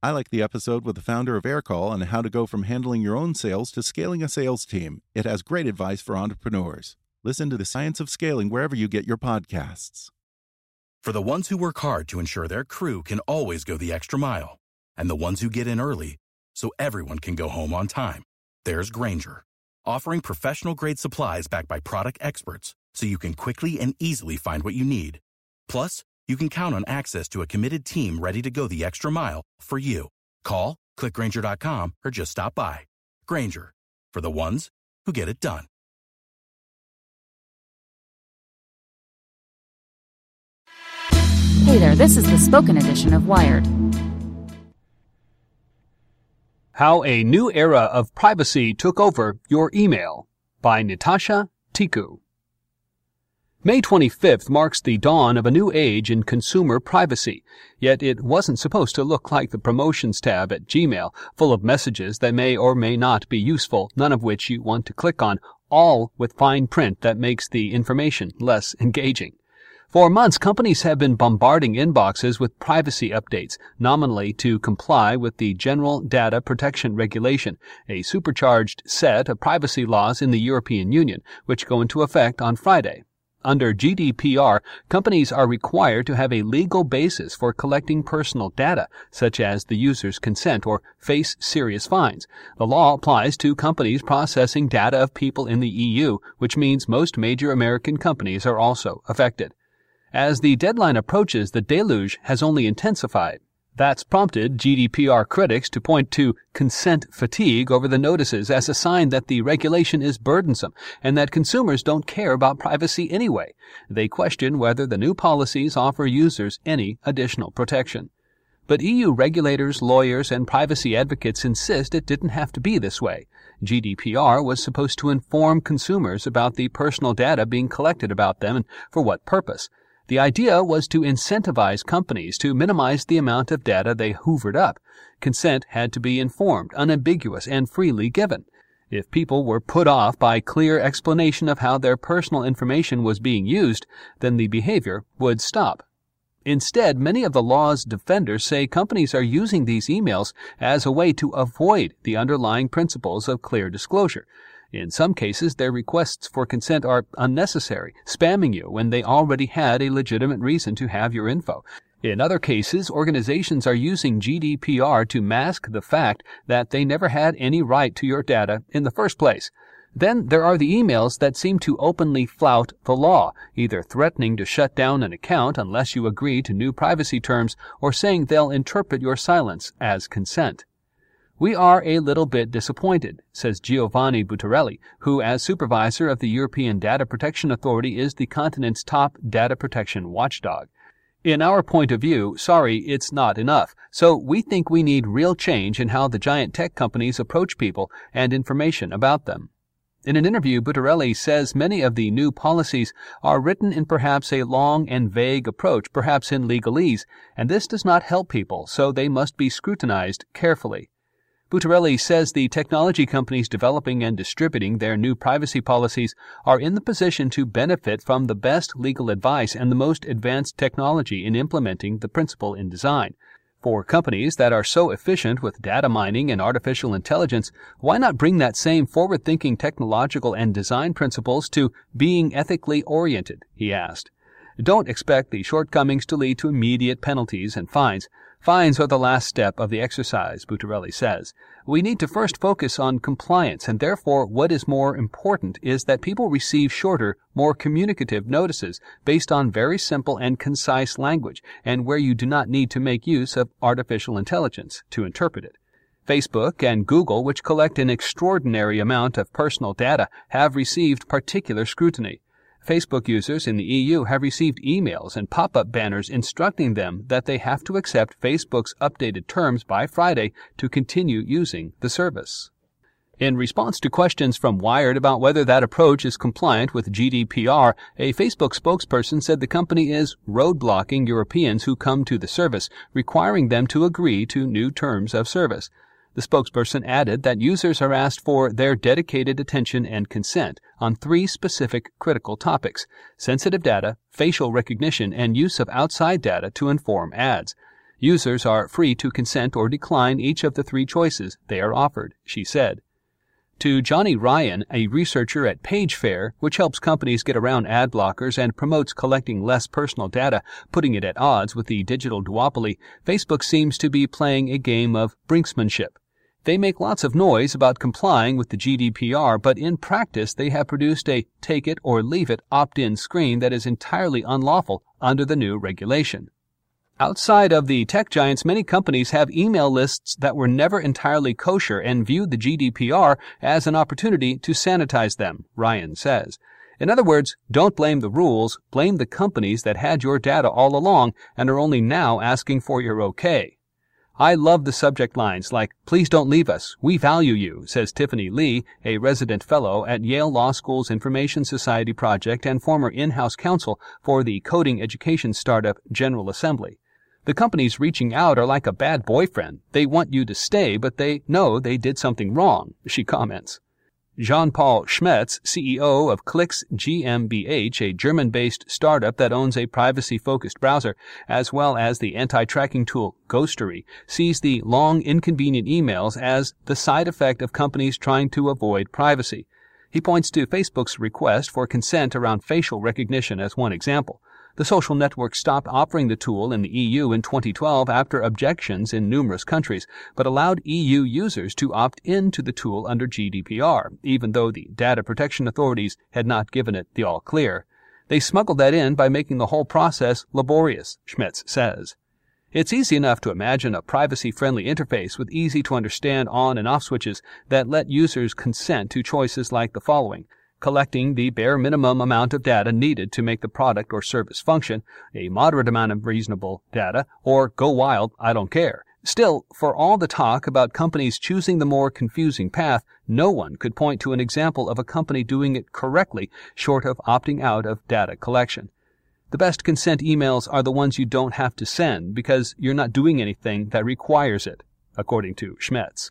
I like the episode with the founder of Aircall on how to go from handling your own sales to scaling a sales team. It has great advice for entrepreneurs. Listen to the science of scaling wherever you get your podcasts. For the ones who work hard to ensure their crew can always go the extra mile, and the ones who get in early so everyone can go home on time, there's Grainger, offering professional grade supplies backed by product experts so you can quickly and easily find what you need. Plus, you can count on access to a committed team ready to go the extra mile for you. Call, clickgrainger.com, or just stop by. Grainger, for the ones who get it done. Hey there, this is the spoken edition of Wired. How a New Era of Privacy Took Over Your Email by Natasha Tiku. May 25th marks the dawn of a new age in consumer privacy, yet it wasn't supposed to look like the promotions tab at Gmail, full of messages that may or may not be useful, none of which you want to click on, all with fine print that makes the information less engaging. For months, companies have been bombarding inboxes with privacy updates, nominally to comply with the General Data Protection Regulation, a supercharged set of privacy laws in the European Union, which go into effect on Friday. Under GDPR, companies are required to have a legal basis for collecting personal data, such as the user's consent, or face serious fines. The law applies to companies processing data of people in the EU, which means most major American companies are also affected. As the deadline approaches, the deluge has only intensified. That's prompted GDPR critics to point to consent fatigue over the notices as a sign that the regulation is burdensome and that consumers don't care about privacy anyway. They question whether the new policies offer users any additional protection. But EU regulators, lawyers, and privacy advocates insist it didn't have to be this way. GDPR was supposed to inform consumers about the personal data being collected about them and for what purpose. The idea was to incentivize companies to minimize the amount of data they hoovered up. Consent had to be informed, unambiguous, and freely given. If people were put off by clear explanation of how their personal information was being used, then the behavior would stop. Instead, many of the law's defenders say companies are using these emails as a way to avoid the underlying principles of clear disclosure. In some cases, their requests for consent are unnecessary, spamming you when they already had a legitimate reason to have your info. In other cases, organizations are using GDPR to mask the fact that they never had any right to your data in the first place. Then there are the emails that seem to openly flout the law, either threatening to shut down an account unless you agree to new privacy terms or saying they'll interpret your silence as consent. We are a little bit disappointed, says Giovanni Buttarelli, who, as supervisor of the European Data Protection Authority, is the continent's top data protection watchdog. In our point of view, sorry, it's not enough. So we think we need real change in how the giant tech companies approach people and information about them. In an interview, Buttarelli says many of the new policies are written in perhaps a long and vague approach, perhaps in legalese, and this does not help people, so they must be scrutinized carefully. Buttarelli says the technology companies developing and distributing their new privacy policies are in the position to benefit from the best legal advice and the most advanced technology in implementing the principle in design. For companies that are so efficient with data mining and artificial intelligence, why not bring that same forward thinking technological and design principles to being ethically oriented? He asked. Don't expect the shortcomings to lead to immediate penalties and fines. Fines are the last step of the exercise, Buttarelli says. We need to first focus on compliance, and therefore what is more important is that people receive shorter, more communicative notices based on very simple and concise language, and where you do not need to make use of artificial intelligence to interpret it. Facebook and Google, which collect an extraordinary amount of personal data, have received particular scrutiny. Facebook users in the EU have received emails and pop up banners instructing them that they have to accept Facebook's updated terms by Friday to continue using the service. In response to questions from Wired about whether that approach is compliant with GDPR, a Facebook spokesperson said the company is roadblocking Europeans who come to the service, requiring them to agree to new terms of service. The spokesperson added that users are asked for their dedicated attention and consent on three specific critical topics sensitive data, facial recognition, and use of outside data to inform ads. Users are free to consent or decline each of the three choices they are offered, she said. To Johnny Ryan, a researcher at PageFair, which helps companies get around ad blockers and promotes collecting less personal data, putting it at odds with the digital duopoly, Facebook seems to be playing a game of brinksmanship. They make lots of noise about complying with the GDPR, but in practice they have produced a take it or leave it opt in screen that is entirely unlawful under the new regulation. Outside of the tech giants, many companies have email lists that were never entirely kosher and viewed the GDPR as an opportunity to sanitize them, Ryan says. In other words, don't blame the rules, blame the companies that had your data all along and are only now asking for your okay. I love the subject lines like, please don't leave us. We value you, says Tiffany Li, a resident fellow at Yale Law School's Information Society Project and former in-house counsel for the coding education startup General Assembly. The companies reaching out are like a bad boyfriend. They want you to stay, but they know they did something wrong, she comments. Jean-Paul Schmetz, CEO of Cliqz GmbH, a German-based startup that owns a privacy-focused browser, as well as the anti-tracking tool Ghostery, sees the long, inconvenient emails as the side effect of companies trying to avoid privacy. He points to Facebook's request for consent around facial recognition as one example. The social network stopped offering the tool in the EU in 2012 after objections in numerous countries, but allowed EU users to opt in to the tool under GDPR, even though the data protection authorities had not given it the all clear. They smuggled that in by making the whole process laborious, Schmetz says. It's easy enough to imagine a privacy friendly interface with easy to understand on and off switches that let users consent to choices like the following collecting the bare minimum amount of data needed to make the product or service function, a moderate amount of reasonable data, or go wild, I don't care. Still, for all the talk about companies choosing the more confusing path, no one could point to an example of a company doing it correctly short of opting out of data collection. The best consent emails are the ones you don't have to send because you're not doing anything that requires it, according to Schmetz.